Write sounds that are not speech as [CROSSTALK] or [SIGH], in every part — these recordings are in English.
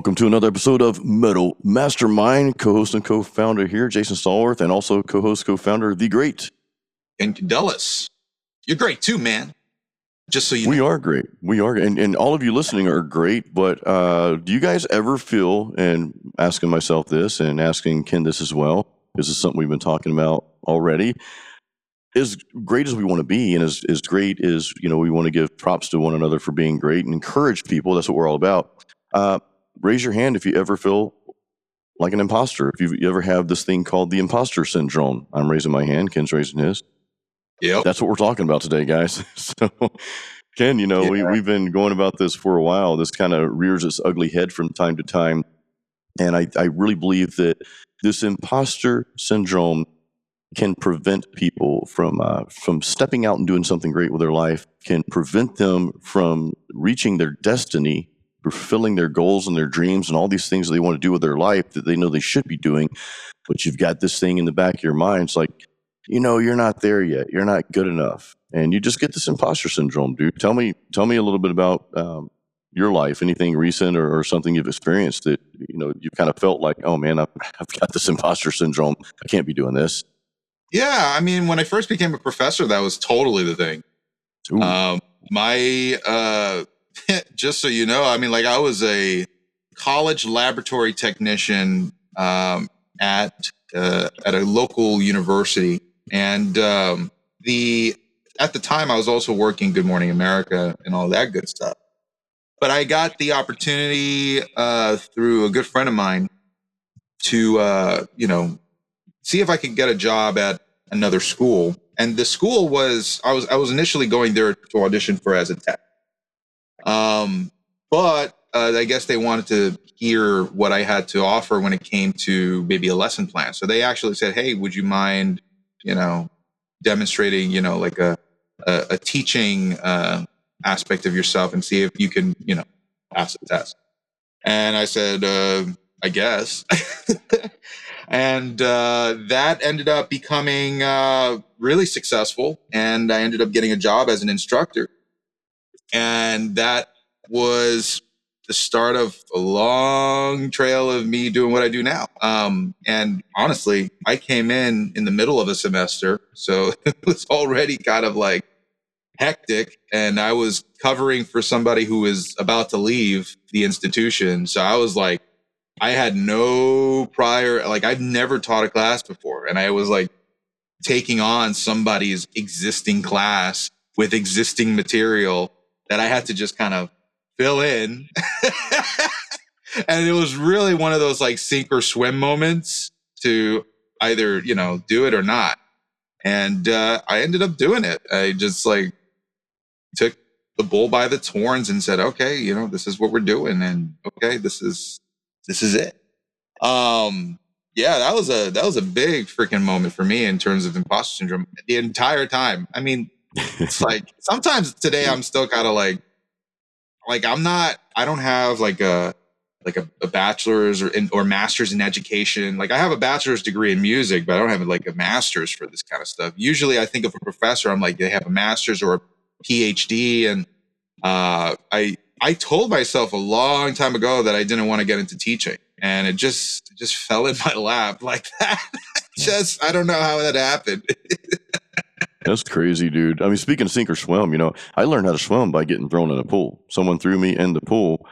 Welcome to another episode of Metal Mastermind. Co-host and co-founder here, Jason Stallworth, and also co-host, co-founder, the great. Ken Candelas. You're great too, man. Just so you We know. are great. We are, and, and all of you listening are great. But uh, do you guys ever feel, and asking myself this, and asking Ken this as well, Is this is something we've been talking about already. As great as we want to be, and as, as great as you know, we want to give props to one another for being great and encourage people. That's what we're all about. Uh, raise your hand if you ever feel like an imposter. If you, you ever have this thing called the imposter syndrome, I'm raising my hand. Ken's raising his. Yep. That's what we're talking about today, guys. [LAUGHS] So, Ken, you know, we, we've been going about this for a while. This kind of rears its ugly head from time to time. And I, I really believe that this imposter syndrome can prevent people from uh, from stepping out and doing something great with their life, can prevent them from reaching their destiny, fulfilling their goals and their dreams and all these things that they want to do with their life that they know they should be doing. But you've got this thing in the back of your mind. It's like, you know, you're not there yet. You're not good enough, and you just get this imposter syndrome, dude. Tell me, tell me a little bit about um, your life. Anything recent or, or something you've experienced that you know you've kind of felt like, oh man, I've, [LAUGHS] I've got this imposter syndrome. I can't be doing this. Yeah. I mean, when I first became a professor, that was totally the thing. Um, my, uh, [LAUGHS] just so you know, I mean, like I was a college laboratory technician um, at uh, at a local university, and um, the at the time I was also working Good Morning America and all that good stuff. But I got the opportunity uh, through a good friend of mine to uh, you know see if I could get a job at another school. And the school was I was I was initially going there to audition for as a tech. Um, but uh, I guess they wanted to hear what I had to offer when it came to maybe a lesson plan. So they actually said, "Hey, would you mind, you know, demonstrating, you know, like a a, a teaching uh, aspect of yourself and see if you can, you know, pass the test?" And I said, uh, "I guess." [LAUGHS] and uh, that ended up becoming uh, really successful. And I ended up getting a job as an instructor. And that was the start of a long trail of me doing what I do now. Um, and honestly, I came in in the middle of a semester. So [LAUGHS] it was already kind of like hectic. And I was covering for somebody who was about to leave the institution. So I was like, I had no prior, like I've never taught a class before. And I was like taking on somebody's existing class with existing material that I had to just kind of fill in. [LAUGHS] and it was really one of those like sink or swim moments to either, you know, do it or not. And uh, I ended up doing it. I just like took the bull by the horns and said, okay, you know, this is what we're doing. And okay, this is this is it. Um, yeah, that was a that was a big freaking moment for me in terms of imposter syndrome the entire time. I mean, it's like sometimes today I'm still kind of like like I'm not I don't have like a like a, a bachelor's or in, or master's in education. Like I have a bachelor's degree in music, but I don't have like a master's for this kind of stuff. Usually I think of a professor, I'm like they have a master's or a PhD and uh I I told myself a long time ago that I didn't want to get into teaching, and it just it just fell in my lap [LAUGHS] like that. [LAUGHS] just I don't know how that happened. [LAUGHS] That's crazy, dude. I mean, speaking of sink or swim, you know, I learned how to swim by getting thrown in a pool. Someone threw me in the pool,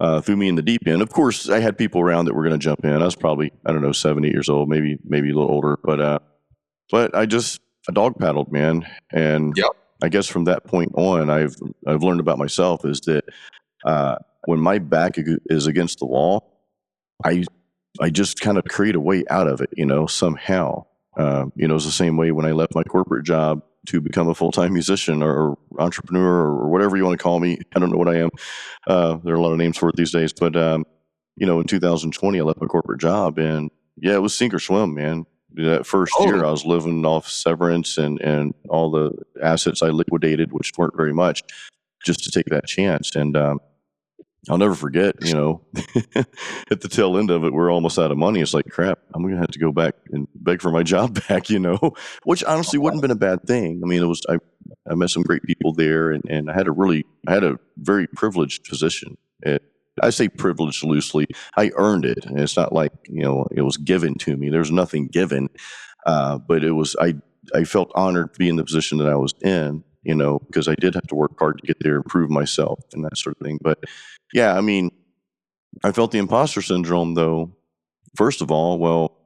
uh, threw me in the deep end. Of course, I had people around that were going to jump in. I was probably, I don't know, seven, eight years old, maybe, maybe a little older. But, uh, but I just, I dog paddled, man. And Yep. I guess from that point on, I've, I've learned about myself is that, uh, when my back is against the wall, I, I just kind of create a way out of it, you know, somehow. Uh, you know, it's the same way when I left my corporate job to become a full time musician or, entrepreneur or whatever you want to call me. I don't know what I am. Uh, there are a lot of names for it these days, but um, you know, in 2020, I left my corporate job, and yeah, it was sink or swim, man. That first Oh. year, I was living off severance and and all the assets I liquidated, which weren't very much, just to take that chance. And um, I'll never forget, you know, [LAUGHS] at the tail end of it, we're almost out of money. It's like, crap, I'm going to have to go back and beg for my [LAUGHS] job back, you know, which honestly wouldn't have been a bad thing. I mean, it was, I, I met some great people there and, and I had a really, I had a very privileged position at, I say privileged loosely. I earned it, and it's not like you know it was given to me. There's nothing given, uh, but it was. I I felt honored to be in the position that I was in. You know, because I did have to work hard to get there, improve myself, and that sort of thing. But yeah, I mean, I felt the imposter syndrome though. First of all, well,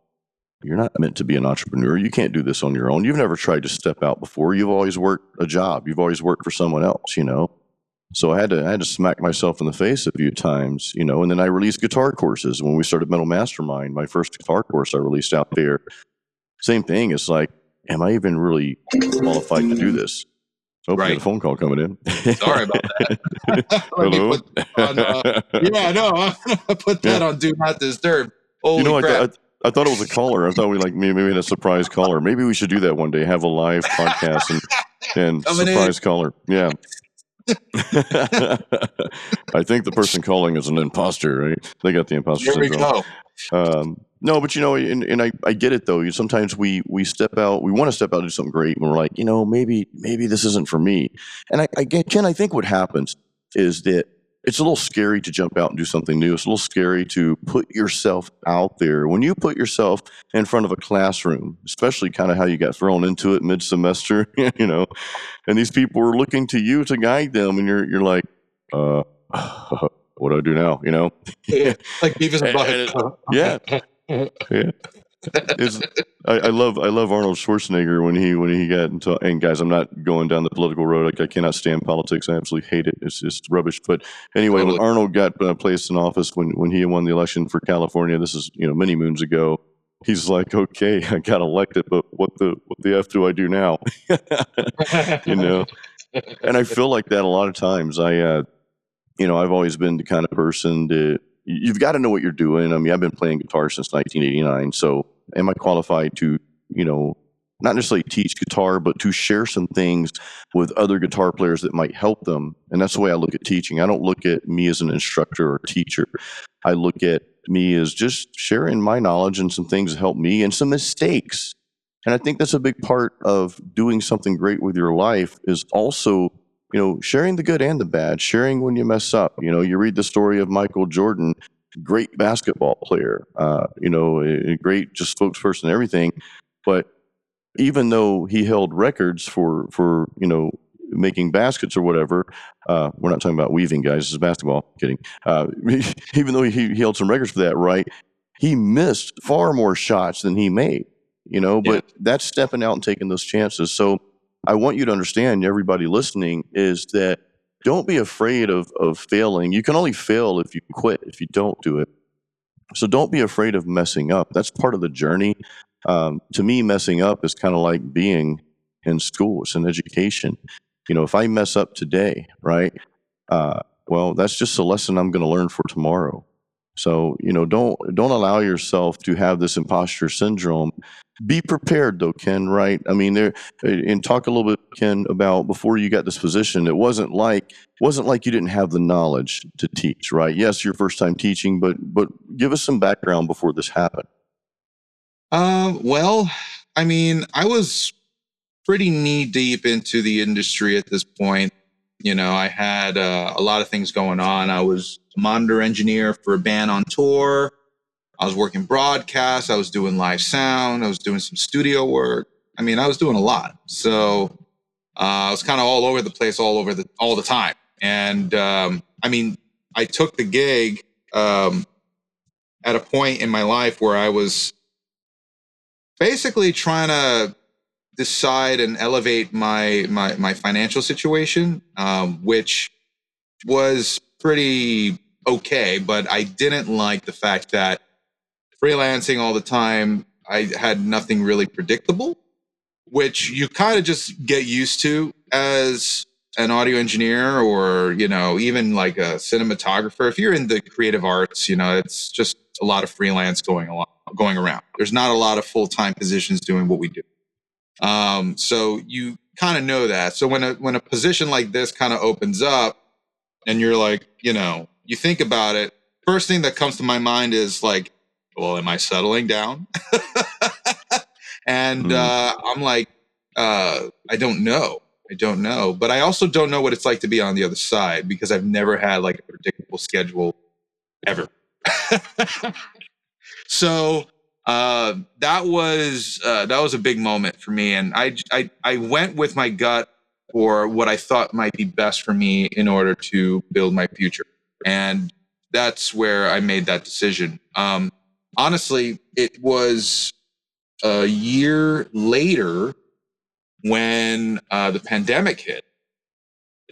you're not meant to be an entrepreneur. You can't do this on your own. You've never tried to step out before. You've always worked a job. You've always worked for someone else, you know. So I had to I had to smack myself in the face a few times, you know. And then I released guitar courses when we started Metal Mastermind. My first guitar course I released out there. Same thing. It's like, am I even really qualified to do this? Oh, right. got a phone call coming in. [LAUGHS] Sorry about that. [LAUGHS] Hello. On, uh, yeah, no, [LAUGHS] I put that yeah. on Do Not Disturb. Holy you know, crap. I, I thought it was a caller. I thought we like maybe maybe a surprise caller. Maybe we should do that one day. Have a live podcast and and Coming surprise in. caller. Yeah. I think the person calling is an imposter, right? They got the imposter Here syndrome. We go. Um, no, but you know, and, and I, I get it though. Sometimes we we step out, we want to step out and do something great, and we're like, you know, maybe maybe this isn't for me. And I, I get Ken. I think what happens is that it's a little scary to jump out and do something new. It's a little scary to put yourself out there. When you put yourself in front of a classroom, especially kind of how you got thrown into it mid semester, [LAUGHS] you know, and these people are looking to you to guide them, and you're you're like, uh, [SIGHS] what do I do now? You know, yeah, like Beavis [LAUGHS] and Butthead. yeah, [LAUGHS] yeah. I, I, love I love Arnold Schwarzenegger when he when he got into and guys I'm not going down the political road. Like I cannot stand politics. I absolutely hate it. It's just rubbish. But anyway totally. when Arnold got uh, placed in office when when he won the election for California this is you know many moons ago he's like okay [LAUGHS] I got elected but what the what the f do I do now? [LAUGHS] You know? And I feel like that a lot of times. I uh, you know I've always been the kind of person that you've got to know what you're doing. I mean, I've been playing guitar since 1989. So, am I qualified to, you know, not necessarily teach guitar, but to share some things with other guitar players that might help them? And that's the way I look at teaching. I don't look at me as an instructor or teacher. I look at me as just sharing my knowledge and some things that help me and some mistakes. And I think that's a big part of doing something great with your life is also you know, sharing the good and the bad, sharing when you mess up. You know, you read the story of Michael Jordan, great basketball player, uh, you know, great just spokesperson and everything. But even though he held records for, for you know, making baskets or whatever, uh, we're not talking about weaving, guys. This is basketball. Kidding. Uh, [LAUGHS] even though he, he held some records for that, right? He missed far more shots than he made, you know, but yeah. that's stepping out and taking those chances. So, I want you to understand, everybody listening, is that don't be afraid of, of failing. You can only fail if you quit, if you don't do it. So don't be afraid of messing up. That's part of the journey. Um, to me, messing up is kind of like being in school, it's an education. You know, if I mess up today, right? Uh, well, that's just a lesson I'm going to learn for tomorrow. So, you know, don't don't allow yourself to have this imposter syndrome. Be prepared though ken right? I mean there and talk a little bit ken about before you got this position it wasn't like wasn't like you didn't have the knowledge to teach right? Yes your first time teaching but but give us some background before this happened. Um well i mean i was pretty knee deep into the industry at this point you know i had uh, a lot of things going on i was a monitor engineer for a band on tour I was working broadcast. I was doing live sound. I was doing some studio work. I mean, I was doing a lot. So uh, I was kind of all over the place, all over the all the time. And um, I mean, I took the gig um, at a point in my life where I was basically trying to decide and elevate my my my financial situation, um, which was pretty okay. But I didn't like the fact that freelancing all the time, I had nothing really predictable, which you kind of just get used to as an audio engineer or, you know, even like a cinematographer. If you're in the creative arts, you know, it's just a lot of freelance going along, going around. There's not a lot of full-time positions doing what we do. Um, so you kind of know that. So when a when a position like this kind of opens up and you're like, you know, you think about it, first thing that comes to my mind is like well, am I settling down? [LAUGHS] and mm. uh, I'm like, uh, I don't know. I don't know. But I also don't know what it's like to be on the other side because I've never had like a predictable schedule ever. [LAUGHS] so uh, that was uh, that was a big moment for me, and I, I I went with my gut for what I thought might be best for me in order to build my future, and that's where I made that decision. Um, honestly, it was a year later when uh, the pandemic hit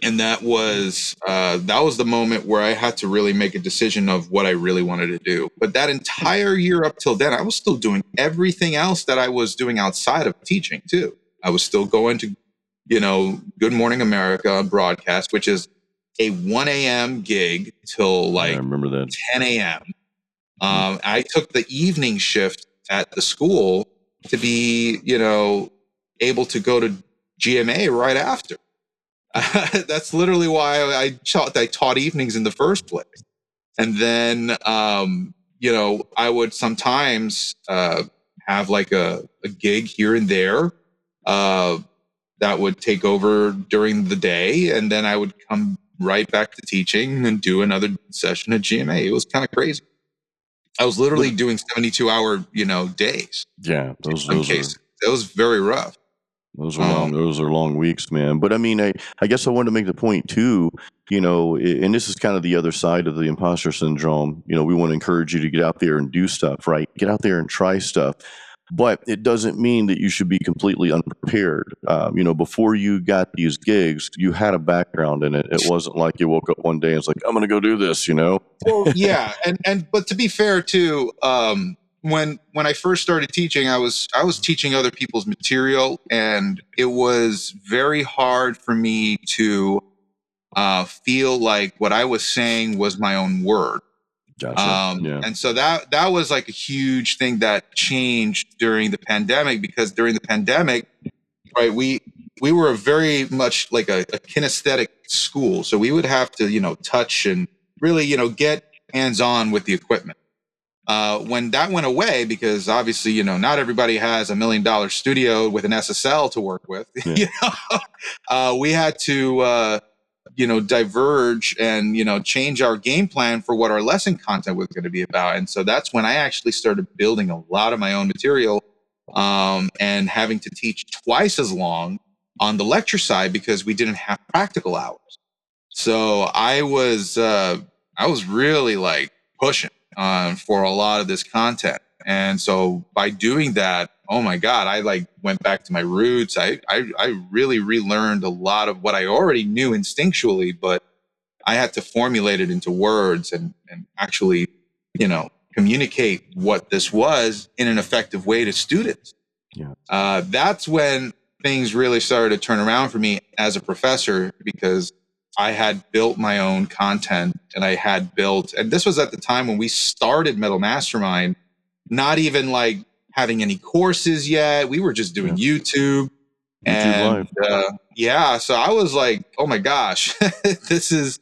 and that was uh, that was the moment where I had to really make a decision of what I really wanted to do. But that entire year up till then, I was still doing everything else that I was doing outside of teaching too. I was still going to, you know, Good Morning America broadcast, which is a 1 a.m. gig till like I remember that 10 a.m. Um, I took the evening shift at the school to be, you know, able to go to GMA right after. [LAUGHS] that's literally why I taught, I taught evenings in the first place. And then, um, you know, I would sometimes uh, have like a, a gig here and there uh, that would take over during the day. And then I would come right back to teaching and do another session at GMA. It was kind of crazy. I was literally doing 72 hour, you know, days. Yeah. Those, those cases. Are... It was very rough. Those are long. Um, those are long weeks, man. But I mean, I, I guess I wanted to make the point too. You know, and this is kind of the other side of the imposter syndrome. You know, we want to encourage you to get out there and do stuff, right? Get out there and try stuff. But it doesn't mean that you should be completely unprepared. Um, you know, before you got these gigs, you had a background in it. It wasn't like you woke up one day and it's like, I'm going to go do this. You know. Well, [LAUGHS] yeah, and and but to be fair too, um, when when I first started teaching, I was I was teaching other people's material, and it was very hard for me to uh, feel like what I was saying was my own word. Gotcha. Um, yeah. And so that that was like a huge thing that changed during the pandemic because during the pandemic, right, we we were very much like a, a kinesthetic school, so we would have to you know touch and really you know get hands on with the equipment. Uh, when that went away, because obviously, you know, not everybody has a million dollar studio with an SSL to work with, [LAUGHS] yeah. you know, uh, we had to, uh, you know, diverge and, you know, change our game plan for what our lesson content was going to be about. And so that's when I actually started building a lot of my own material um, and having to teach twice as long on the lecture side because we didn't have practical hours. So I was, uh, I was really like pushing uh, for a lot of this content. And so by doing that, oh my God, I like went back to my roots. I, I, I really relearned a lot of what I already knew instinctually, but I had to formulate it into words and, and actually, you know, communicate what this was in an effective way to students. Yeah. Uh, that's when things really started to turn around for me as a professor because I had built my own content and I had built, and this was at the time when we started Metal Mastermind, not even like having any courses yet. We were just doing yeah. YouTube. YouTube and uh, yeah, so I was like, oh my gosh, [LAUGHS] this is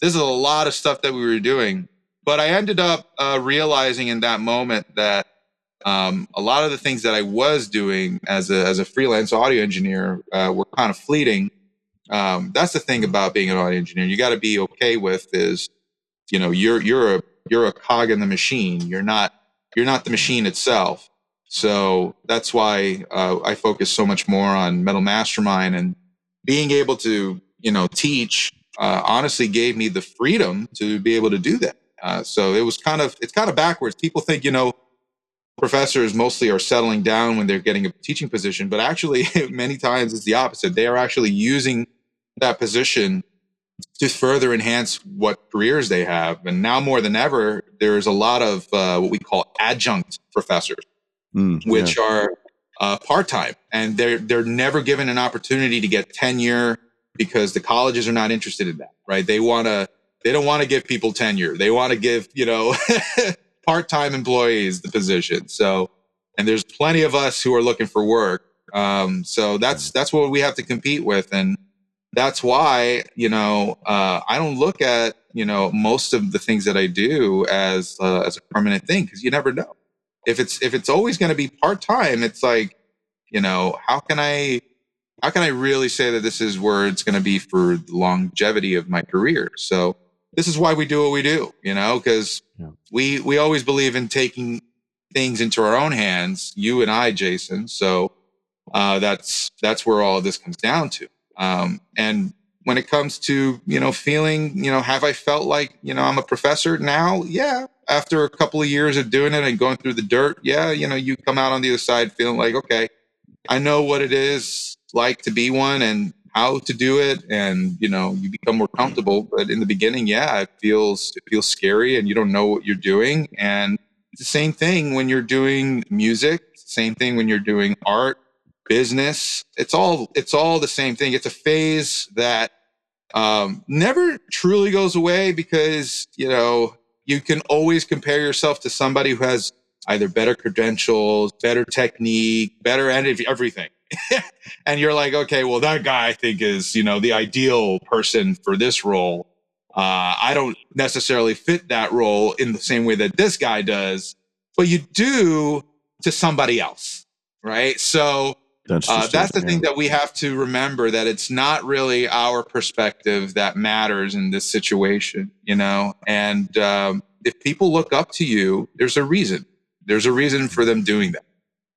this is a lot of stuff that we were doing. But I ended up uh, realizing in that moment that um, a lot of the things that I was doing as a as a freelance audio engineer uh, were kind of fleeting um, that's the thing about being an audio engineer. You got to be okay with is, you know, you're you're a you're a cog in the machine. You're not you're not the machine itself. So that's why uh, I focus so much more on Metal Mastermind and being able to you know teach. Uh, honestly, gave me the freedom to be able to do that. Uh, so it was kind of it's kind of backwards. People think you know professors mostly are settling down when they're getting a teaching position, but actually, [LAUGHS] many times it's the opposite. They are actually using that position to further enhance what careers they have. And now more than ever, there's a lot of uh, what we call adjunct professors, mm, which yeah. are uh, part time, and they're they're never given an opportunity to get tenure because the colleges are not interested in that. Right? They want to. They don't want to give people tenure. They want to give you know [LAUGHS] part time employees the position. So, and there's plenty of us who are looking for work. Um, so that's that's what we have to compete with, and that's why you know uh, I don't look at you know most of the things that I do as uh, as a permanent thing because you never know if it's if it's always going to be part time. It's like you know how can I how can I really say that this is where it's going to be for the longevity of my career? So this is why we do what we do, you know, because yeah. we we always believe in taking things into our own hands, you and I, Jason. So uh, that's that's where all of this comes down to. Um, and when it comes to you know feeling, you know, have I felt like you know I'm a professor now? Yeah. After a couple of years of doing it and going through the dirt, yeah, you know, you come out on the other side feeling like, okay, I know what it is like to be one and how to do it. And you know you become more comfortable. But in the beginning yeah it feels it feels scary and you don't know what you're doing. And it's the same thing when you're doing music. Same thing when you're doing art business it's all it's all the same thing it's a phase that um, never truly goes away because you know you can always compare yourself to somebody who has either better credentials better technique better everything [LAUGHS] and you're like, okay, well, that guy I think is, you know, the ideal person for this role. Uh, I don't necessarily fit that role in the same way that this guy does, but you do to somebody else, right? So that's, uh, that's the thing that we have to remember that it's not really our perspective that matters in this situation, you know? And um, if people look up to you, there's a reason. There's a reason for them doing that.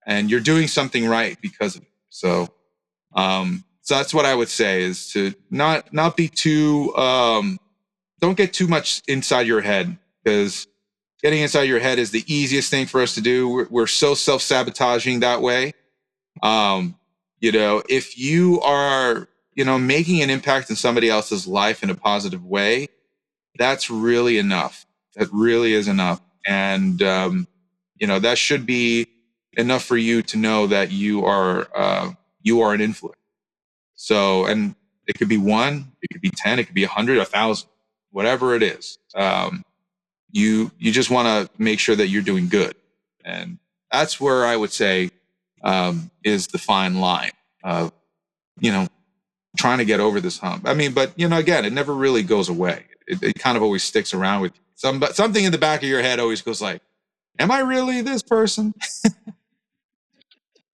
And you're doing something right because of it. So, um, so that's what I would say is to not not be too um, don't get too much inside your head because getting inside your head is the easiest thing for us to do. We're, we're so self sabotaging that way. Um, you know, if you are you know making an impact in somebody else's life in a positive way, that's really enough. That really is enough, and um, you know that should be enough for you to know that you are uh, you are an influence. So, and it could be one, it could be ten, it could be a hundred, a thousand, whatever it is. Um, you you just want to make sure that you're doing good, and that's where I would say um, is the fine line of you know trying to get over this hump. I mean, but you know, again, it never really goes away. It, it kind of always sticks around with you. Some, something in the back of your head always goes like, "Am I really this person?" [LAUGHS]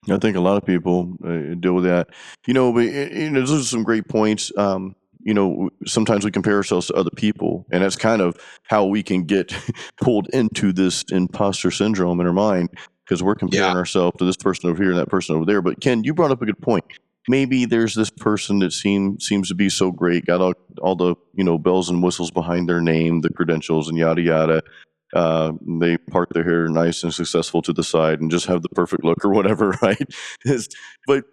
I think a lot of people uh, deal with that. You know, but you know, those are some great points. Um, you know, sometimes we compare ourselves to other people, and that's kind of how we can get [LAUGHS] pulled into this imposter syndrome in our mind because we're comparing yeah. ourselves to this person over here and that person over there. But Ken, you brought up a good point. Maybe there's this person that seems seems to be so great, got all, all the you know bells and whistles behind their name, the credentials, and yada yada uh, they park their hair nice and successful to the side and just have the perfect look [LAUGHS] or whatever, right? but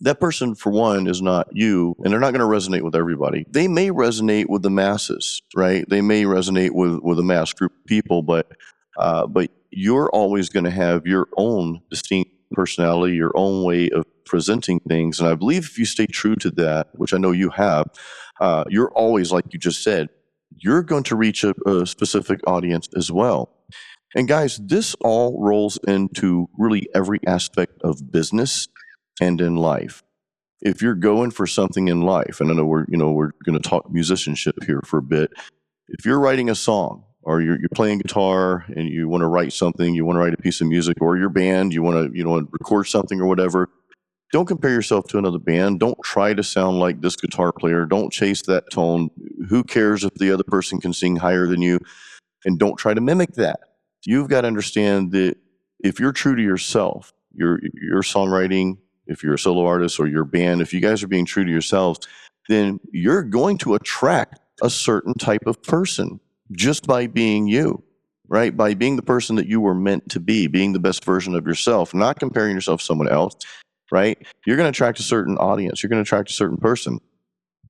that person, for one, is not you, and they're not going to resonate with everybody. They may resonate with the masses, right? They may resonate with with a mass group of people, but uh, but you're always going to have your own distinct personality, your own way of presenting things, and I believe if you stay true to that, which I know you have, uh, you're always like you just said, you're going to reach a, a specific audience as well. And guys, this all rolls into really every aspect of business and in life. If you're going for something in life, and I know we're you know we're going to talk musicianship here for a bit. If you're writing a song or you're, you're playing guitar and you want to write something, you want to write a piece of music, or your band, you want to you know record something or whatever, don't compare yourself to another band. Don't try to sound like this guitar player. Don't chase that tone. Who cares if the other person can sing higher than you? And don't try to mimic that. You've got to understand that if you're true to yourself, your your songwriting, if you're a solo artist or your band, if you guys are being true to yourselves, then you're going to attract a certain type of person just by being you right? By being the person that you were meant to be, being the best version of yourself, not comparing yourself to someone else, right? You're going to attract a certain audience. You're going to attract a certain person.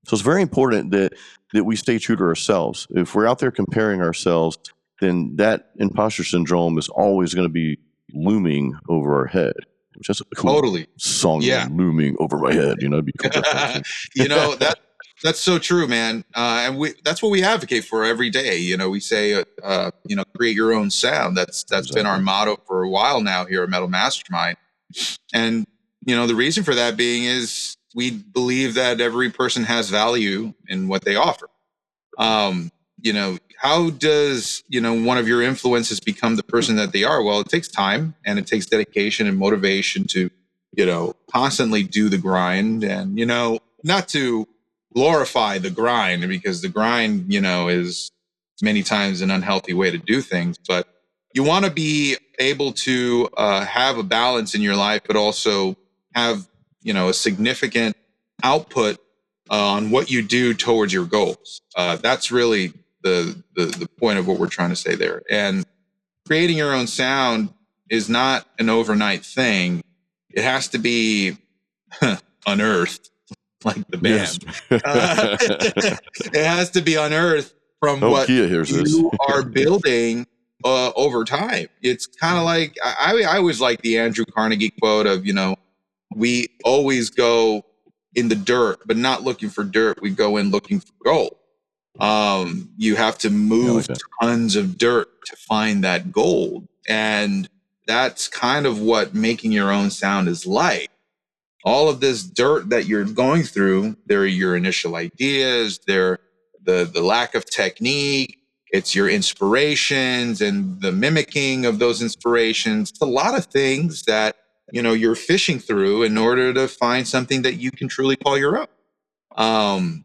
So it's very important that that we stay true to ourselves. If we're out there comparing ourselves, then that imposter syndrome is always going to be looming over our head. Which is a cool totally song, yeah. looming over my head. You know, [LAUGHS] you know that that's so true, man. Uh, and we that's what we advocate for every day. You know, we say, uh, you know, create your own sound. That's that's exactly. been our motto for a while now here at Metal Mastermind. And you know, the reason for that being is we believe that every person has value in what they offer. Um, you know, how does, you know, one of your influences become the person that they are? Well, it takes time and it takes dedication and motivation to, you know, constantly do the grind and, you know, not to glorify the grind because the grind, you know, is many times an unhealthy way to do things. But you want to be able to uh, have a balance in your life, but also have, you know, a significant output on what you do towards your goals. Uh, that's really the, the the point of what we're trying to say there. And creating your own sound is not an overnight thing. It has to be [LAUGHS] unearthed, [LAUGHS] like the band. Yes. uh, it has to be unearthed from oh, what Kia hears you this. are building uh, over time. It's kind of like I, I always like the Andrew Carnegie quote of you know we always go in the dirt, but not looking for dirt. We go in looking for gold. Um, you have to move like tons of dirt to find that gold, and that's kind of what making your own sound is like. All of this dirt that you're going through, there are your initial ideas, there the the lack of technique, it's your inspirations and the mimicking of those inspirations. It's a lot of things that you know you're fishing through in order to find something that you can truly call your own. Um,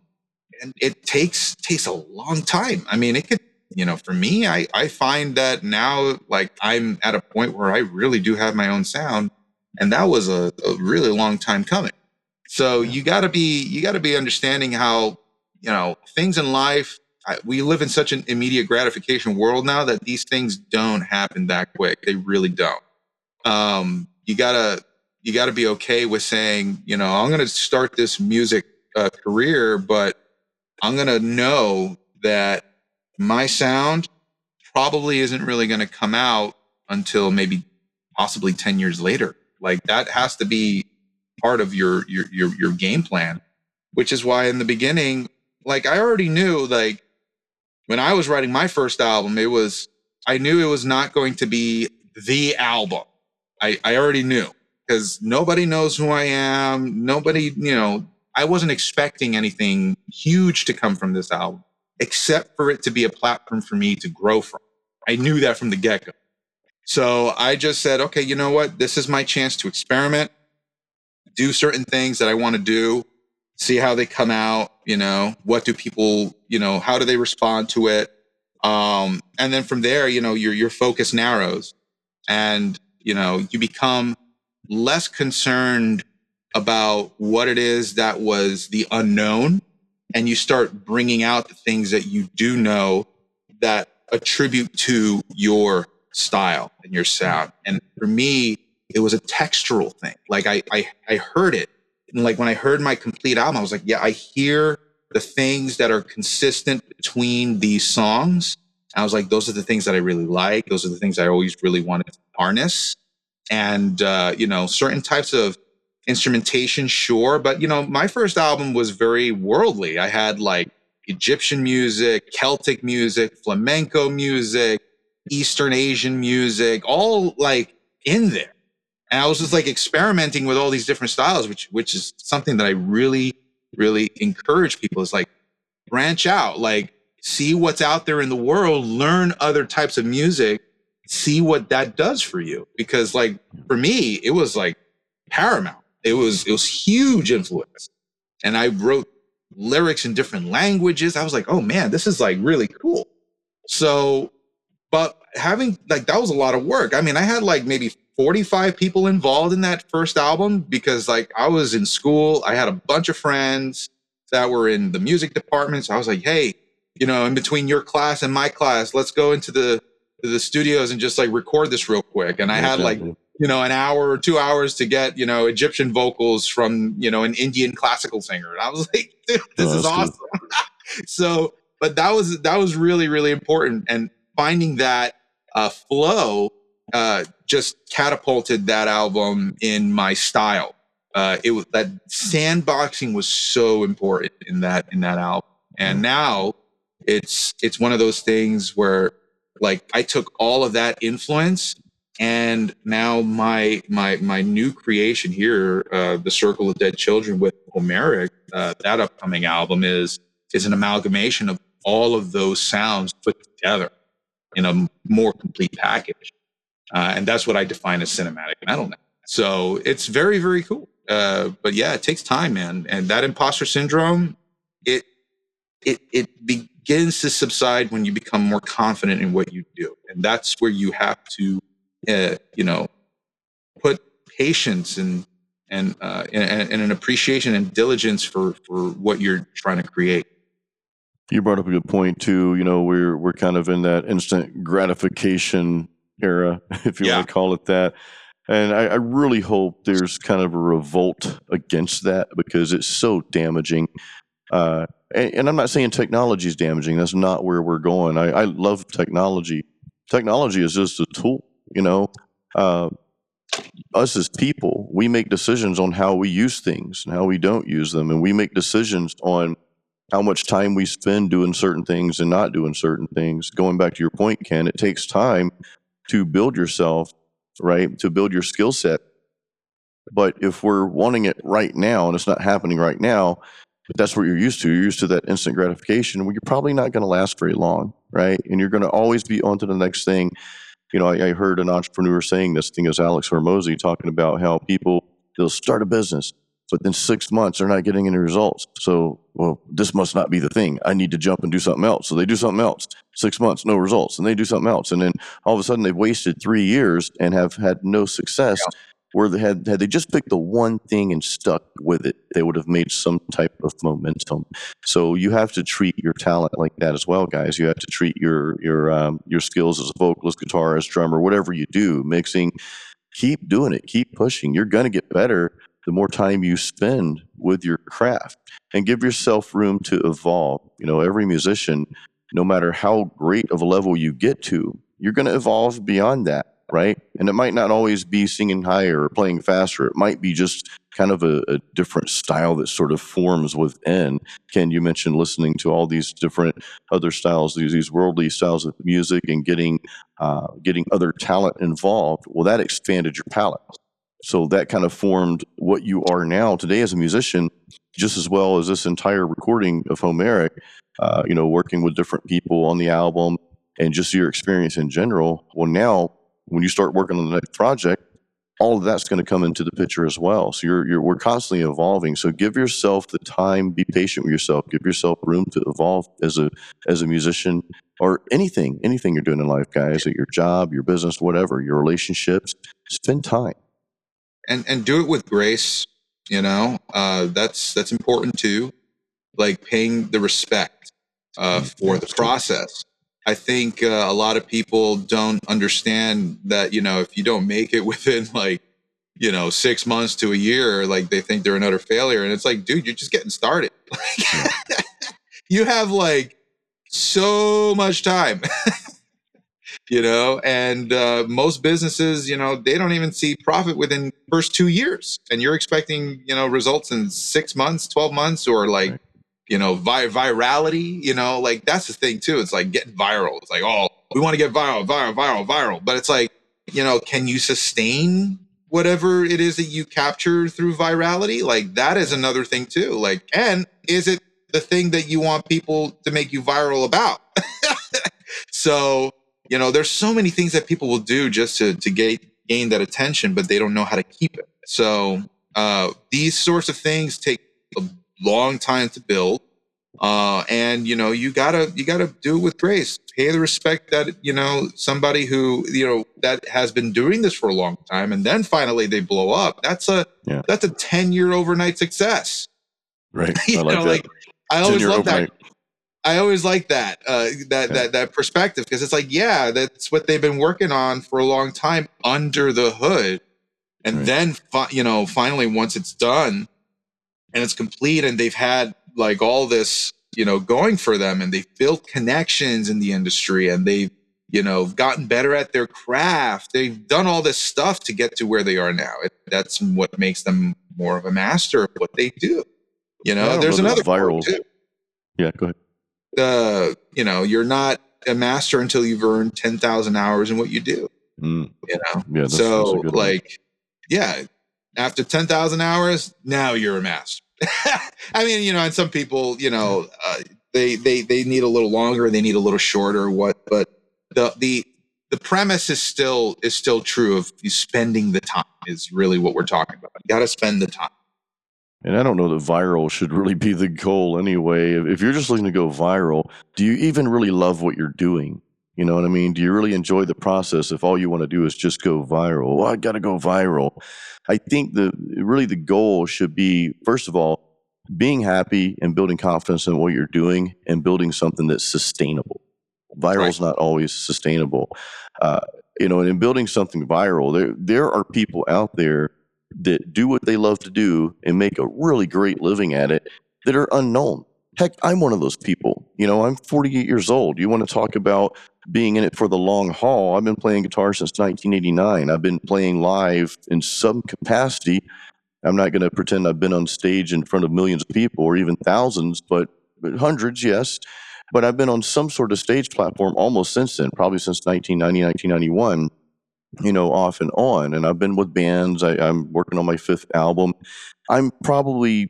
and it takes takes a long time. I mean, it could you know, for me, I, I find that now, like, I'm at a point where I really do have my own sound. And that was a, a really long time coming. So you got to be, you got to be understanding how, you know, things in life, I, we live in such an immediate gratification world now that these things don't happen that quick. They really don't. Um, you gotta, you gotta be okay with saying, you know, I'm going to start this music uh, career, but I'm going to know that my sound probably isn't really going to come out until maybe possibly 10 years later. Like that has to be part of your, your, your, your game plan, which is why in the beginning, like I already knew, like when I was writing my first album, it was, I knew it was not going to be the album. I, I already knew because nobody knows who I am. Nobody, you know, I wasn't expecting anything huge to come from this album except for it to be a platform for me to grow from. I knew that from the get go. So I just said, okay, you know what? This is my chance to experiment, do certain things that I want to do, see how they come out. You know, what do people, you know, how do they respond to it? Um, and then from there, you know, your your focus narrows, and you know, you become less concerned about what it is that was the unknown and you start bringing out the things that you do know that attribute to your style and your sound. And for me, it was a textural thing. Like I, I, I heard it. And like when I heard my complete album, I was like, yeah, I hear the things that are consistent between these songs. I was like, those are the things that I really like. Those are the things I always really wanted to harness. And, uh, you know, certain types of instrumentation, sure. But, you know, my first album was very worldly. I had like Egyptian music, Celtic music, flamenco music, Eastern Asian music, all like in there. And I was just like experimenting with all these different styles, which which is something that I really, really encourage people is like branch out, like see what's out there in the world, learn other types of music, see what that does for you. Because like for me, it was like paramount it was it was huge influence. And I wrote lyrics in different languages. I was like, oh man, this is like really cool. So, but having like that was a lot of work. I mean, I had like maybe 45 people involved in that first album because like I was in school, I had a bunch of friends that were in the music department. So I was like, hey, you know, in between your class and my class, let's go into the the studios and just like record this real quick. And I had like you know, an hour or two hours to get, you know, Egyptian vocals from, you know, an Indian classical singer. And I was [LAUGHS] like, dude, this oh, is awesome. [LAUGHS] so, but that was, that was really, really important. And finding that uh, flow uh, just catapulted that album in my style. Uh, it was that sandboxing was so important in that, in that album. And now it's, it's one of those things where like I took all of that influence and now my my my new creation here uh, the circle of dead children with homeric uh, that upcoming album is is an amalgamation of all of those sounds put together in a more complete package. Uh, and that's what i define as cinematic metal now so it's very very cool. Uh, but yeah it takes time man. And that imposter syndrome it it it begins to subside when you become more confident in what you do, and that's where you have to, uh, you know, put patience and and, uh, and and an appreciation and diligence for for what you're trying to create. You brought up a good point too. You know, we're we're kind of in that instant gratification era, [LAUGHS] if you yeah. want to call it that. And I, I, really hope there's kind of a revolt against that because it's so damaging. Uh, and, and, I'm not saying technology is damaging. That's not where we're going. I, I love technology. Technology is just a tool, you know. Uh, us as people, we make decisions on how we use things and how we don't use them. And we make decisions on how much time we spend doing certain things and not doing certain things. Going back to your point, Ken, it takes time to build yourself, right? To build your skill set. But if we're wanting it right now and it's not happening right now, but that's what you're used to. You're used to that instant gratification. Well, you're probably not going to last very long, right? And you're going to always be on to the next thing. You know, I, I heard an entrepreneur saying this thing is Alex Hormozi talking about how people they'll start a business but then six months they're not getting any results. So, well, this must not be the thing. I need to jump and do something else. So they do something else. Six months, no results, and they do something else, and then all of a sudden they've wasted three years and have had no success. Yeah. Where they had had they just picked the one thing and stuck with it, they would have made some type of momentum. So you have to treat your talent like that as well, guys. You have to treat your your um, your skills as a vocalist, guitarist, drummer, whatever you do, mixing. Keep doing it. Keep pushing. You're going to get better the more time you spend with your craft and give yourself room to evolve. You know, every musician, no matter how great of a level you get to, you're going to evolve beyond that, right? And it might not always be singing higher or playing faster. It might be just kind of a, a different style that sort of forms within. Ken, you mentioned listening to all these different other styles, these, these worldly styles of music, and getting uh, getting other talent involved. Well, that expanded your palette so that kind of formed what you are now today as a musician, just as well as this entire recording of Homeric. Uh, you know, working with different people on the album and just your experience in general. Well, now when you start working on the next project, all of that's going to come into the picture as well. So you're, you're we're constantly evolving. So give yourself the time, be patient with yourself, give yourself room to evolve as a as a musician or anything, anything you're doing in life, guys, at your job, your business, whatever, your relationships. Spend time and and do it with grace you know? Uh, that's that's important too. Like paying the respect uh, mm, for the process. I think uh, a lot of people don't understand that you know if you don't make it [LAUGHS] within like you know six months to a year like they think they're an utter failure. And it's like dude you're just getting started. [LAUGHS] You have like so much time [LAUGHS] you know and uh, most businesses you know they don't even see profit within first two years. And you're expecting you know results in six months 12 months or like right. you know vi- virality you know like that's the thing too. It's like getting viral. It's like oh we want to get viral viral viral viral. But it's like you know can you sustain whatever it is that you capture through virality? Like that is another thing too. Like and is it the thing that you want people to make you viral about? [LAUGHS] So you know, there's so many things that people will do just to to gain gain that attention, but they don't know how to keep it. So uh, these sorts of things take a long time to build. Uh, and you know you gotta you gotta do it with grace pay the respect that you know somebody who you know that has been doing this for a long time and then finally they blow up that's a yeah. that's a 10 year overnight success right [LAUGHS] I like know, that. like i always love overnight. that I always like that uh, that that that perspective because it's like yeah that's what they've been working on for a long time under the hood, and right. then you know finally once it's done and it's complete and they've had like all this you know going for them and they've built connections in the industry and they've you know gotten better at their craft they've done all this stuff to get to where they are now. It, that's what makes them more of a master of what they do you know? There's another viral. yeah go ahead uh, you know, you're not a master until you've earned 10,000 hours in what you do. Mm. You know? Yeah, that's, so, that's like, one. yeah, after 10,000 hours, now you're a master. [LAUGHS] I mean, you know, and some people, you know, uh, they, they, they need a little longer, they need a little shorter, what, but the, the, the premise is still, is still true of you spending the time is really what we're talking about. You got to spend the time. And I don't know that viral should really be the goal anyway. If you're just looking to go viral, do you even really love what you're doing? You know what I mean? Do you really enjoy the process if all you want to do is just go viral? Well, I got to go viral. I think the really the goal should be first of all being happy and building confidence in what you're doing and building something that's sustainable. Viral is right. not always sustainable. Uh, you know, and in building something viral, there there are people out there that do what they love to do and make a really great living at it that are unknown. Heck, I'm one of those people. You know, I'm 48 years old. You want to talk about being in it for the long haul? I've been playing guitar since 1989. I've been playing live in some capacity. I'm not going to pretend I've been on stage in front of millions of people or even thousands, but, but hundreds, yes. But I've been on some sort of stage platform almost since then, probably since 1990, 1991 you know, off and on. And I've been with bands. I, am working on my fifth album. I'm probably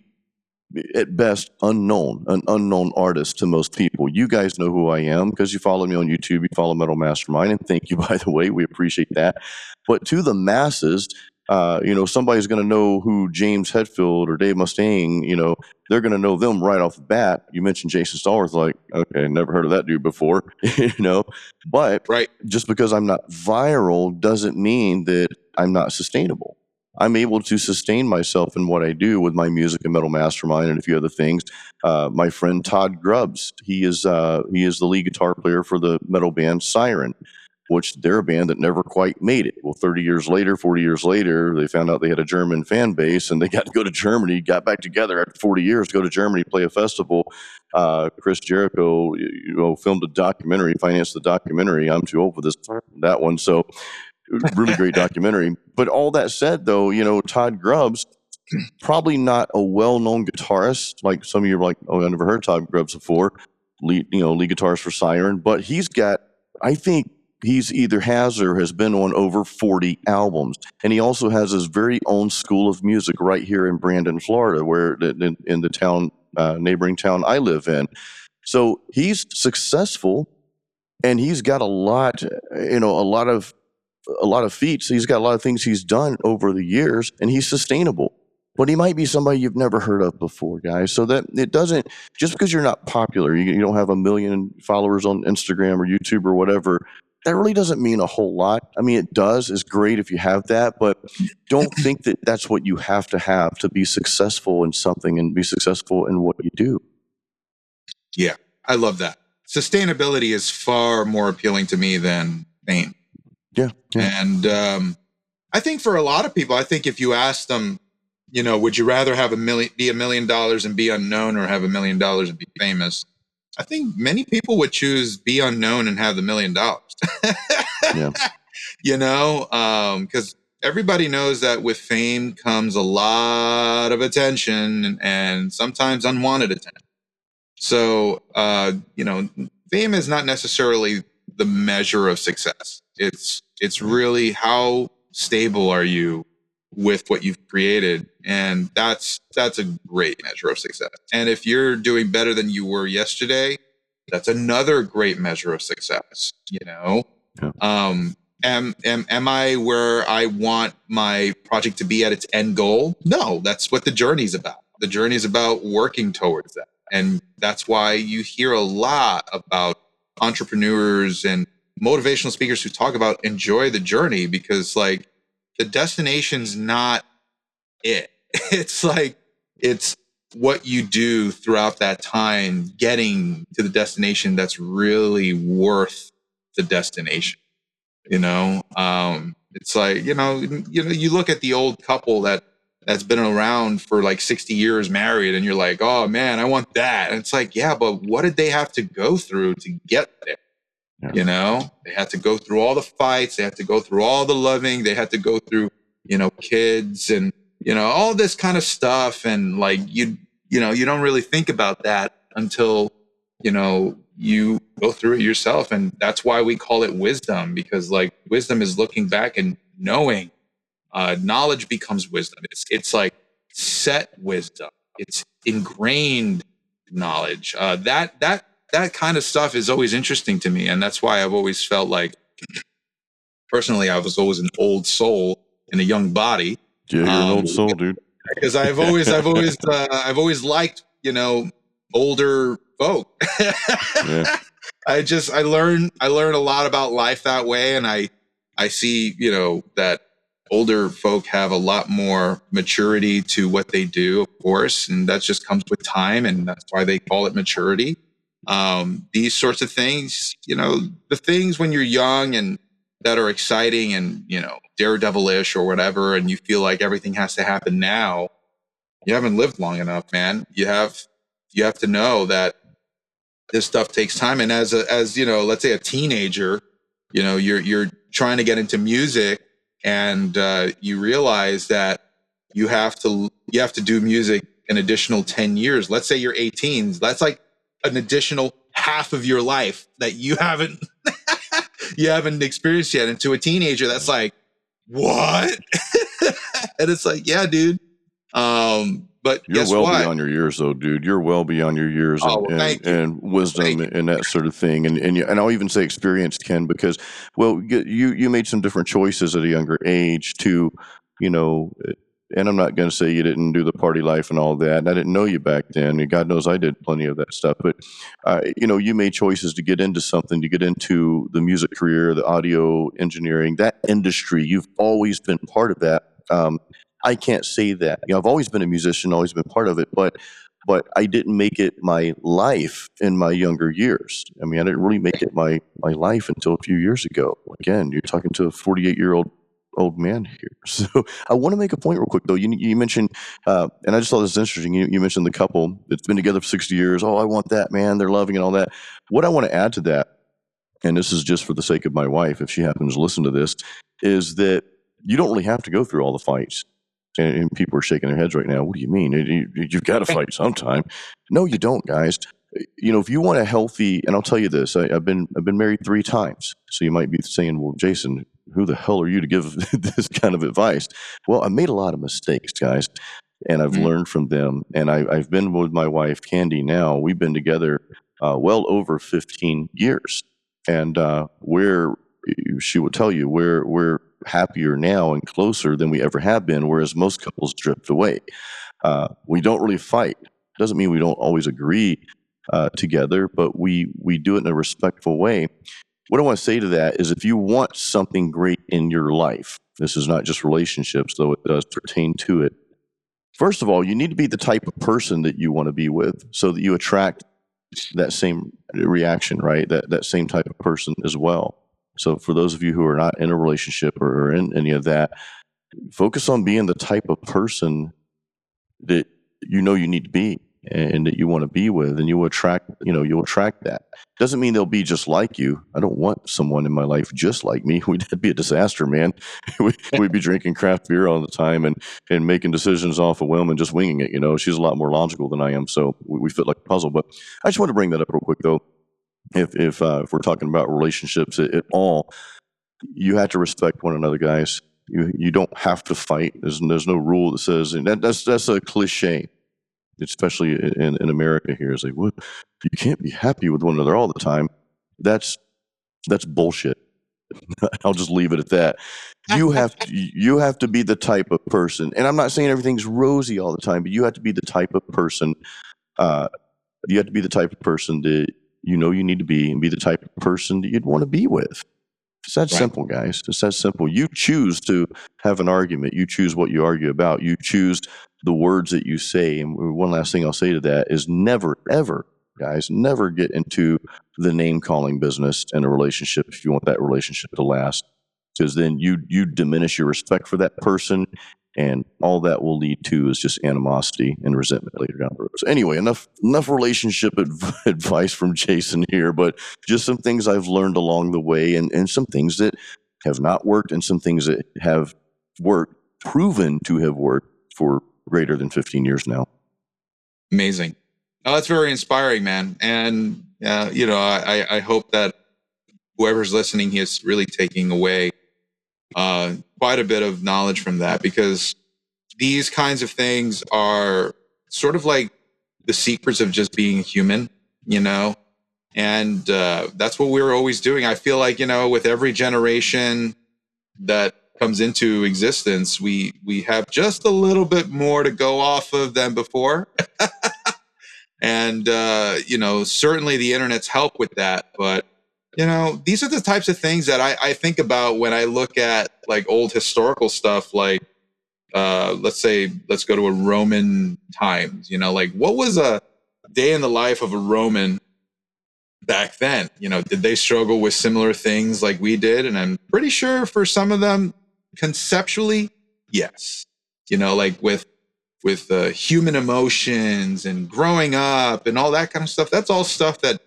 eh, at best unknown, an unknown artist to most people. You guys know who I am because you follow me on YouTube, you follow Metal Mastermind, and thank you, [LAUGHS] by the way. We appreciate that. But to the masses, uh, you know, somebody's going to know who James Hetfield or Dave Mustaine, you know, they're going to know them right off the bat. You mentioned Jason Stallworth, like, okay, never heard of that dude before, [LAUGHS] you know, but right. just because I'm not viral doesn't mean that I'm not sustainable. I'm able to sustain myself in what I do with my music and metal mastermind and a few other things. Uh, my friend Todd Grubbs, he is uh, he is the lead guitar player for the metal band Siren which they're a band that never quite made it. Well, 30 years later, 40 years later, they found out they had a German fan base and they [LAUGHS] got to go to Germany, got back together after 40 years, go to Germany, play a festival. Uh, Chris Jericho, you know, filmed a documentary, financed the documentary. I'm too old for this, that one. So, really great [LAUGHS] documentary. But all that said, though, you know, Todd Grubbs, probably not a well known guitarist. Like some of you are like, oh, I never heard Todd Grubbs before. Lead, you know, lead guitarist for Siren, but he's got, I think, he's either has or has been on over 40 albums. And he also has his very own school of music right here in Brandon, Florida, where in, in the town, uh, neighboring town I live in. So he's successful and he's got a lot, you know, a lot of a lot of feats. He's got a lot of things he's done over the years and he's sustainable. But he might be somebody you've never heard of before, guys. So that it doesn't just because you're not popular, you, you don't have a million followers on Instagram or YouTube or whatever, that really doesn't mean a whole lot. I mean, it does. It's great if you have that, but don't [LAUGHS] think that that's what you have to have to be successful in something and be successful in what you do. Yeah, I love that. Sustainability is far more appealing to me than fame. Yeah. yeah. And um, I think for a lot of people, I think if you ask them, you know, would you rather have a million, be a million dollars and be unknown or have a million dollars and be famous? I think many people would choose be unknown and have the million dollars. Yeah. [LAUGHS] You know, because um, everybody knows that with fame comes a lot of attention and sometimes unwanted attention. So, uh, you know, fame is not necessarily the measure of success. It's it's really how stable are you with what you've created and that's that's a great measure of success and if you're doing better than you were yesterday that's another great measure of success you know yeah. um am, am am i where i want my project to be at its end goal no that's what the journey's about the journey is about working towards that and that's why you hear a lot about entrepreneurs and motivational speakers who talk about enjoy the journey because like the destination's not it. [LAUGHS] It's like it's what you do throughout that time getting to the destination that's really worth the destination. You know, um, it's like you know, you know, you look at the old couple that that's been around for like 60 years married and you're like oh man i want that and it's like yeah but what did they have to go through to get there yeah. You know, they had to go through all the fights, they had to go through all the loving, they had to go through, you know, kids and, you know, all this kind of stuff. And like you, you know, you don't really think about that until, you know, you go through it yourself. And that's why we call it wisdom, because like wisdom is looking back and knowing. Uh, knowledge becomes wisdom. It's it's like set wisdom. It's ingrained knowledge. Uh, that that that kind of stuff is always interesting to me. And that's why I've always felt like, personally, I was always an old soul in a young body. Yeah, you're um, an old soul, dude. Because I've always, I've always, uh, I've always liked, you know, older folk. yeah. [LAUGHS] I just, I learn, I learn a lot about life that way, and I, I see, you know, that older folk have a lot more maturity to what they do, of course, and that just comes with time, and that's why they call it maturity. Um, these sorts of things, you know, the things when you're young and that are exciting and you know daredevilish or whatever, and you feel like everything has to happen now. You haven't lived long enough, man. You have you have to know that this stuff takes time, and as a as you know, let's say a teenager, you know, you're you're trying to get into music and uh, you realize that you have to you have to do music an additional 10 years let's say you're 18 that's like an additional half of your life that you [LAUGHS] haven't [LAUGHS] you haven't experienced yet and to a teenager that's like what [LAUGHS] and it's like yeah dude um but you're well what? beyond your years, though, dude. You're well beyond your years oh, and, and, and, wisdom and that sort of thing. And and, you, and I'll even say experienced, Ken, because well, you you made some different choices at a younger age to, you know. And I'm not going to say you didn't do the party life and all that. And I didn't know you back then. And God knows I did plenty of that stuff. But, uh, you know, you made choices to get into something, to get into the music career, the audio engineering, that industry. You've always been part of that. Um, I can't say that. You know, I've always been a musician, always been part of it, but but I didn't make it my life in my younger years. I mean, I didn't really make it my my life until a few years ago. Again, you're talking to a 48 year old old man here. [LAUGHS] So I want to make a point real quick though. You you mentioned, uh, and I just thought this was interesting. You, you mentioned the couple that's been together for 60 years. Oh, I want that man. They're loving and all that. What I want to add to that, and this is just for the sake of my wife, if she happens to listen to this, is that you don't really have to go through all the fights and, and people are shaking their heads right now. What do you mean? You, you've got to fight sometime. No, you don't, guys. You know, if you want a healthy, and I'll tell you this, I, I've been I've been married three times. So you might be saying, well, Jason, who the hell are you to give [LAUGHS] this kind of advice? Well, I made a lot of mistakes, guys, and I've mm-hmm. learned from them. And I, have been with my wife, Candy. Now we've been together uh, well over 15 years, and uh, we're she will tell you we're we're happier now and closer than we ever have been, whereas most couples drift away. Uh, we don't really fight. Doesn't mean we don't always agree uh, together, but we we do it in a respectful way. What I want to say to that is, if you want something great in your life, this is not just relationships, though it does pertain to it. First of all, you need to be the type of person that you want to be with, so that you attract that same reaction, right? That that same type of person as well. So for those of you who are not in a relationship or in any of that, focus on being the type of person that you know you need to be and that you want to be with and you will attract you know you'll attract that. Doesn't mean they'll be just like you. I don't want someone in my life just like me. [LAUGHS] We'd be a disaster man. [LAUGHS] We'd be drinking craft beer all the time and and making decisions off a whim and just winging it you know? She's a lot more logical than i am so we, we fit like a puzzle. But i just want to bring that up real quick though. If if uh, if we're talking about relationships at, at, all, you have to respect one another, guys. You you don't have to fight. There's there's no rule that says and that, that's that's a cliche, especially in, in America here. It's like what you can't be happy with one another all the time. That's that's bullshit. [LAUGHS] I'll just leave it at that. You have [LAUGHS] to you have to be the type of person, and I'm not saying everything's rosy all the time, but you have to be the type of person. Uh, you have to be the type of person that you know you need to be and be the type of person that you'd want to be with. It's that right. simple, guys. It's that simple. You choose to have an argument. You choose what you argue about. You choose the words that you say. And one last thing I'll say to that is never, ever, guys, never get into the name calling business in a relationship if you want that relationship to last. Because then you you diminish your respect for that person and all that will lead to is just animosity and resentment later down the road. So anyway, enough enough relationship [LAUGHS] adv- advice from Jason here, but just some things I've learned along the way, and and some things that have not worked, and some things that have worked, proven to have worked for greater than 15 years now. Amazing. Oh, that's very inspiring, man. And uh, you know, I I hope that whoever's listening is really taking away uh, quite a bit of knowledge from that because these kinds of things are sort of like the secrets of just being human, you know? And uh, that's what we are always doing. I feel like, you know, with every generation that comes into existence, we we have just a little bit more to go off of than before. [LAUGHS] and uh, you know, certainly the internet's help with that. But you know, these are the types of things that I, I think about when I look at like old historical stuff, like uh, let's say let's go to a Roman times. You know, like what was a day in the life of a Roman back then? You know, did they struggle with similar things like we did? And I'm pretty sure for some of them, conceptually, yes. You know, like with with uh, human emotions and growing up and all that kind of stuff. That's all stuff that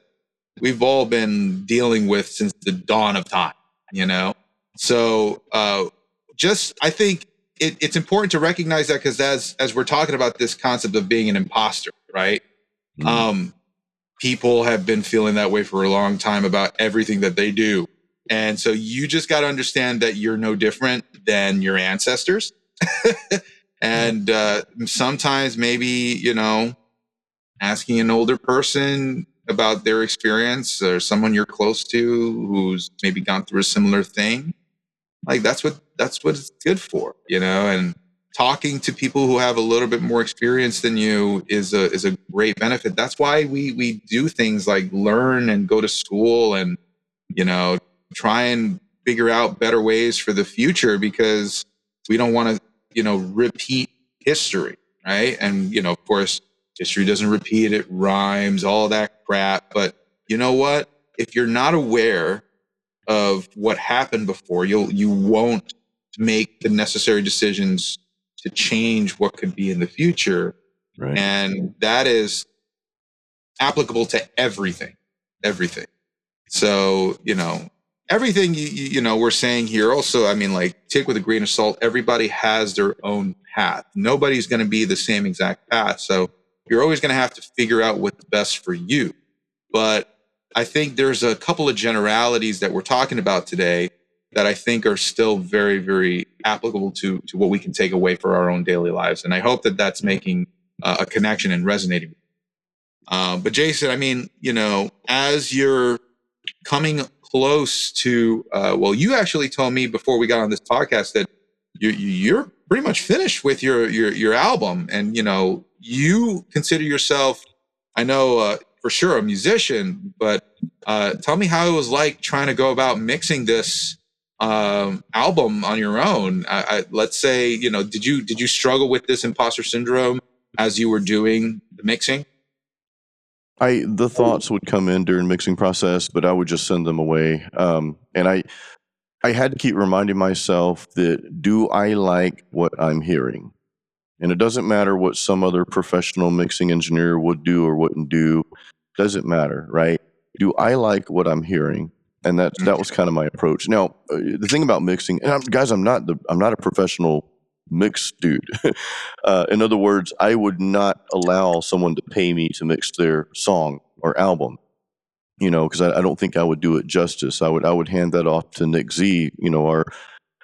we've all been dealing with since the dawn of time. You know, so uh, just I think it, it's important to recognize that because as as we're talking about this concept of being an imposter, right? Mm-hmm. Um, people have been feeling that way for a long time about everything that they do. And so you just got to understand that you're no different than your ancestors. [LAUGHS] and uh, sometimes maybe, you know, asking an older person about their experience or someone you're close to who's maybe gone through a similar thing like that's what that's what it's good for you know and talking to people who have a little bit more experience than you is a is a great benefit. That's why we we do things like learn and go to school and you know try and figure out better ways for the future because we don't want to you know repeat history, right? And you know, of course, history doesn't repeat; it rhymes, all that crap. But you know what? If you're not aware of what happened before, you'll you won't make the necessary decisions to change what could be in the future. Right. And that is applicable to everything, everything. So, you know, everything you, you know we're saying here also i mean like take with a grain of salt everybody has their own path nobody's going to be the same exact path so you're always going to have to figure out what's best for you but i think there's a couple of generalities that we're talking about today that I think are still very, very applicable to to what we can take away for our own daily lives. And I hope that that's making uh, a connection and resonating. Uh, but Jason, I mean, you know, as you're coming close to, uh, well, you actually told me before we got on this podcast that you, you're pretty much finished with your your your album, and you know, you consider yourself, I know uh, for sure, a musician. But uh, tell me how it was like trying to go about mixing this um, album on your own. I, I, let's say, you know, did you did you struggle with this imposter syndrome as you were doing the mixing? I the thoughts would come in during mixing process, but I would just send them away. Um, and I I had to keep reminding myself that do I like what I'm hearing? And it doesn't matter what some other professional mixing engineer would do or wouldn't do. Doesn't matter, right? Do I like what I'm hearing? and that that was kind of my approach. Now, uh, the thing about mixing, and I'm, guys, I'm not the I'm not a professional mix dude. [LAUGHS] uh, in other words, I would not allow someone to pay me to mix their song or album. You know, because I, I, don't think I would do it justice. I would I would hand that off to Nick Z. You know, our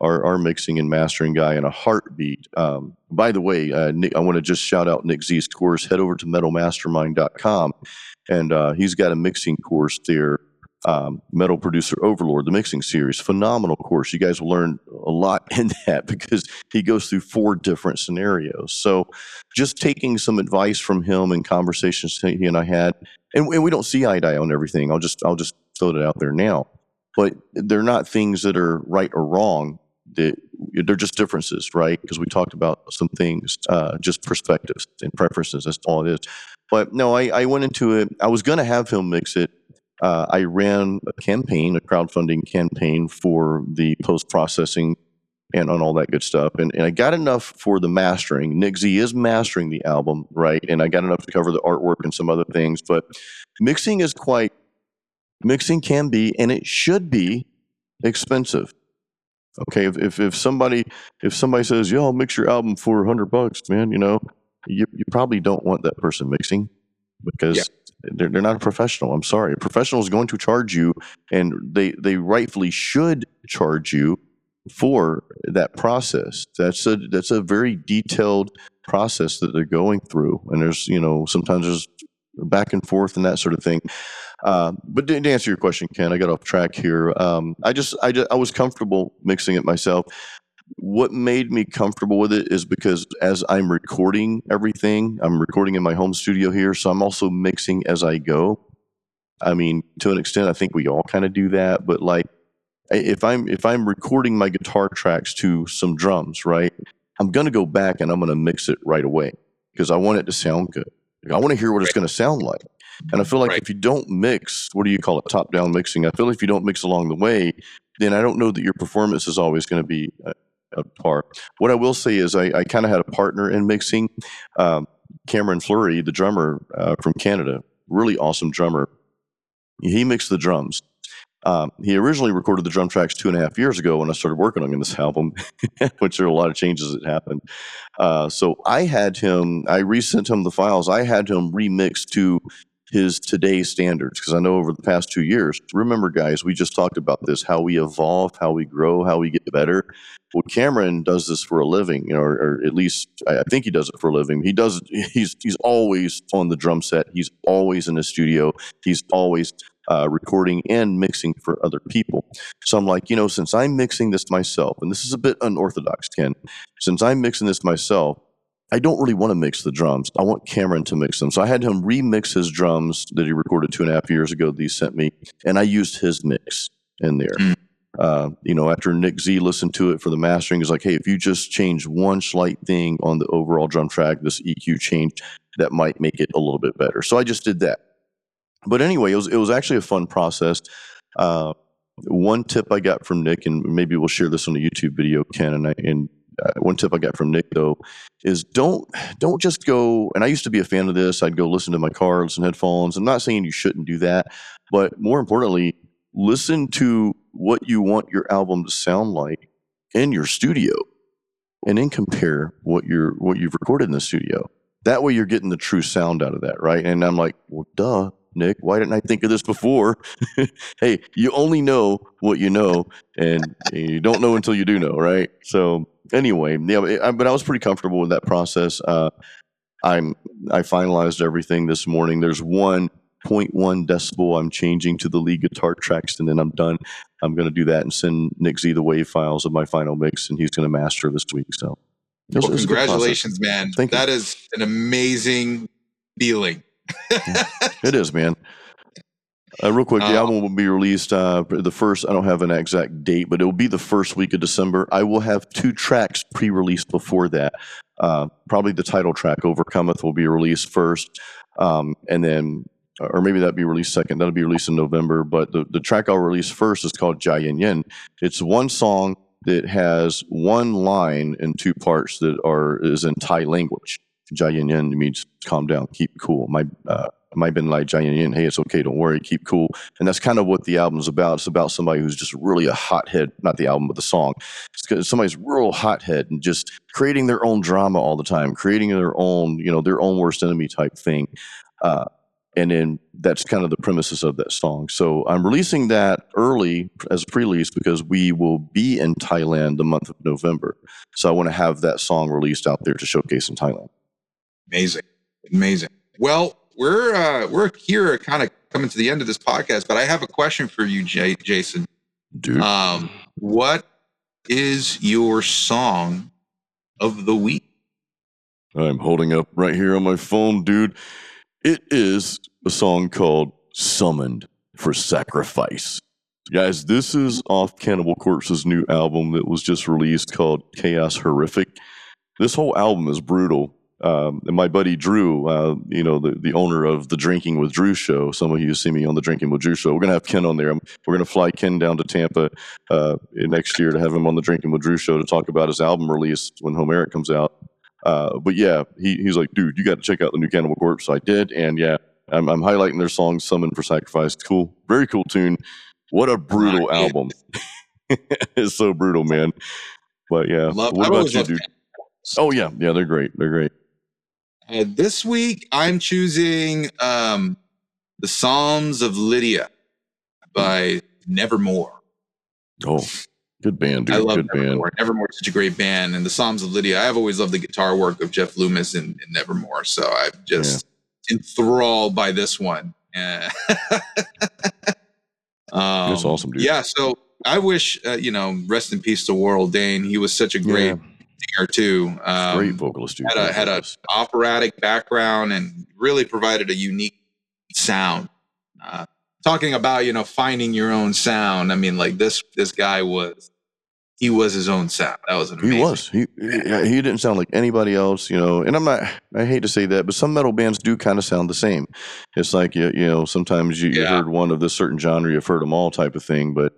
our, our mixing and mastering guy in a heartbeat. Um, by the way, uh, Nick, I want to just shout out Nick Z's course. Head over to metalmastermind.com, and uh, he's got a mixing course there um, Metal Producer Overlord, the mixing series. Phenomenal course. You guys will learn a lot [LAUGHS] in that because he goes through four different scenarios. So just taking some advice from him and conversations he and I had, and, and we don't see eye to eye on everything. I'll just I'll just throw it out there now. But they're not things that are right or wrong. That they're just differences, right? Because we talked about some things, uh, just perspectives and preferences. That's all it is. But no, I, I went into it. I was going to have him mix it uh, I ran a campaign, a crowdfunding campaign for the post processing and on all that good stuff. And, and I got enough for the mastering. Nick Z is mastering the album, right? And I got enough to cover the artwork and some other things. But mixing is quite, mixing can be, and it should be expensive. Okay, if, if, if somebody if somebody says, "Yo, I'll mix your album for hundred bucks," man, you know, you, you probably don't want that person mixing because yeah they're, they're not a professional. I'm sorry. A professional is going to charge you, and they they rightfully should charge you for that process. That's a that's a very detailed process that they're going through, and there's you know sometimes there's back and forth and that sort of thing. Uh, but to, answer your question, Ken, I got off track here. Um, I just I just I was comfortable mixing it myself. What made me comfortable with it is because as I'm recording everything, I'm recording in my home studio here, so I'm also mixing as I go. I mean, to an extent, I think we all kind of do that, but like if I'm if I'm recording my guitar tracks to some drums, right? I'm going to go back and I'm going to mix it right away because I want it to sound good. I want to hear what right. it's going to sound like. And I feel like right. if you don't mix, what do you call it? Top down mixing. I feel like if you don't mix along the way, then I don't know that your performance is always going to be uh, par. What I will say is I, I kind of had a partner in mixing, um, Cameron Fleury, the drummer uh, from Canada, really awesome drummer. He mixed the drums. Um, he originally recorded the drum tracks two and a half years ago when I started working on this [LAUGHS] album, which there are a lot of changes that happened. Uh, so I had him, I resent him the files. I had him remix to his today's standards because I know over the past two years, remember, guys, we just talked about this how we evolve, how we grow, how we get better. Well, Cameron does this for a living, you know, or, or at least I think he does it for a living. He does. He's he's always on the drum set. He's always in the studio. He's always uh, recording and mixing for other people. So I'm like, you know, since I'm mixing this myself, and this is a bit unorthodox, Ken, since I'm mixing this myself, I don't really want to mix the drums. I want Cameron to mix them. So I had him remix his drums that he recorded two and a half years ago that he sent me, and I used his mix in there. Mm. Uh, you know, after Nick Z listened to it for the mastering, he's like, hey, if you just change one slight thing on the overall drum track, this EQ change, that might make it a little bit better. So I just did that. But anyway, it was it was actually a fun process. Uh, one tip I got from Nick, and maybe we'll share this on the YouTube video, Ken, and I, and Uh, one tip I got from Nick though is don't don't just go. And I used to be a fan of this. I'd go listen to my car, listen headphones. I'm not saying you shouldn't do that, but more importantly, listen to what you want your album to sound like in your studio, and then compare what you're what you've recorded in the studio. That way, you're getting the true sound out of that, right? And I'm like, well, duh Nick. Why didn't I think of this before? [LAUGHS] hey, you only know what you know, and you don't know until you do know, right? So anyway, yeah, but I was pretty comfortable with that process. Uh, I'm I finalized everything this morning. There's one 0.1 decibel I'm changing to the lead guitar tracks, and then I'm done. I'm going to do that and send Nick Z the wave files of my final mix, and he's going to master this week. So, well, congratulations, man! Thank that is an amazing feeling it is, man. Uh, real quick, the uh, album will be released uh, the first. I don't have an exact date, but it will be the first week of December. I will have two tracks pre-released before that. Uh, probably the title track, "Overcometh," will be released first, um, and then, or maybe that'll be released second. That'll be released in November. But the, the track I'll release first is called "Jai Yin Yin." It's one song that has one line in two parts that are is in Thai language. Jai Yin Yin means calm down, keep cool. My uh, might have been like Yin Yin, hey, it's okay, don't worry, keep cool. And that's kind of what the album's about. It's about somebody who's just really a hothead, not the album, but the song. It's somebody's real hothead and just creating their own drama all the time, creating their own, you know, their own worst enemy type thing. Uh, and then that's kind of the premises of that song. So I'm releasing that early as a pre-release because we will be in Thailand the month of November. So I want to have that song released out there to showcase in Thailand. Amazing, amazing. Well, we're uh, we're here, kind of coming to the end of this podcast, but I have a question for you, Jay, Jason. Dude, um, what is your song of the week? I'm holding up right here on my phone, dude. It is a song called "Summoned for Sacrifice." Guys, this is off Cannibal Corpse's new album that was just released called Chaos Horrific. This whole album is brutal um, and my buddy Drew, uh, you know, the, the owner of the Drinking with Drew show. Some of you see me on the Drinking with Drew show. We're gonna have Ken on there. We're gonna fly Ken down to Tampa uh, next year to have him on the Drinking with Drew show to talk about his album release when Homeric comes out. Uh, but yeah, he, he's like, dude, you got to check out the new Cannibal Corpse. So I did, and yeah, I'm, I'm highlighting their song "Summon for Sacrifice." Cool, very cool tune. What a brutal album! [LAUGHS] it's so brutal, man. But yeah, love, what about you, dude? Oh yeah, yeah, they're great. They're great. Uh, this week, I'm choosing um, the Psalms of Lydia by Nevermore. Oh, good band, dude. I love good Nevermore. Band. Nevermore is such a great band. And the Psalms of Lydia, I've always loved the guitar work of Jeff Loomis in, in Nevermore. So I'm just yeah. enthralled by this one. [LAUGHS] um, That's awesome, dude. Yeah. So I wish uh, you know, rest in peace to Warrell Dane. He was such a great Yeah. Singer too. Um, Great vocalist, dude. had a had a operatic background and really provided a unique sound. Uh, talking about you know finding your own sound. I mean, like this this guy was he was his own sound. That was an amazing. He was. He he didn't sound like anybody else, you know. And I'm not. I hate to say that, but some metal bands do kind of sound the same. It's like you you know sometimes you, you heard one of this certain genre, you've heard them all type of thing. But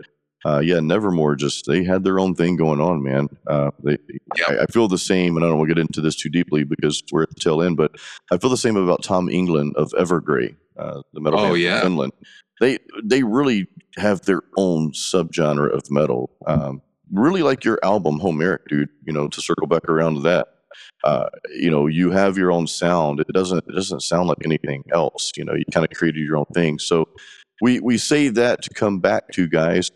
uh, yeah, Nevermore just they had their own thing going on, man. Uh, they, Yep. I, I feel the same, and I don't want to get into this too deeply because we're at the tail end. But I feel the same about Tom Englund of Evergrey, uh, the metal Oh, band yeah. from Finland. They they really have their own subgenre of metal. Um, really like your album Homeric, dude. You know, to circle back around to that. Uh, you know, you have your own sound. It doesn't it doesn't sound like anything else. You know, you kind of created your own thing. So we we say that to come back to guys.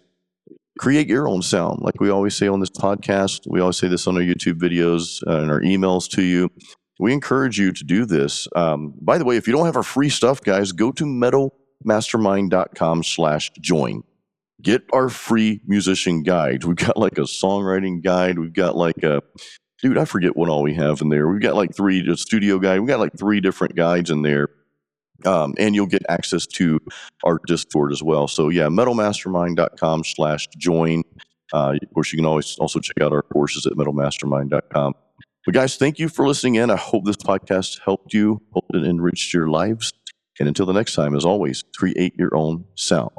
Create your own sound, like we always say on this podcast. We always say this on our YouTube videos uh, and our emails to you. We encourage you to do this. Um, by the way, if you don't have our free stuff, guys, go to metalmastermind.com slash join get our free musician guide. We've got like a songwriting guide. We've got like a dude, I forget what all we have in there. We've got like three studio guide. We've got like three different guides in there. Um, and you'll get access to our Discord as well. So yeah, metalmastermind.com slash join. Uh, of course, you can always also check out our courses at metalmastermind.com. But guys, thank you for listening in. I hope this podcast helped you, hope it enriched your lives. And until the next time, as always, create your own sound.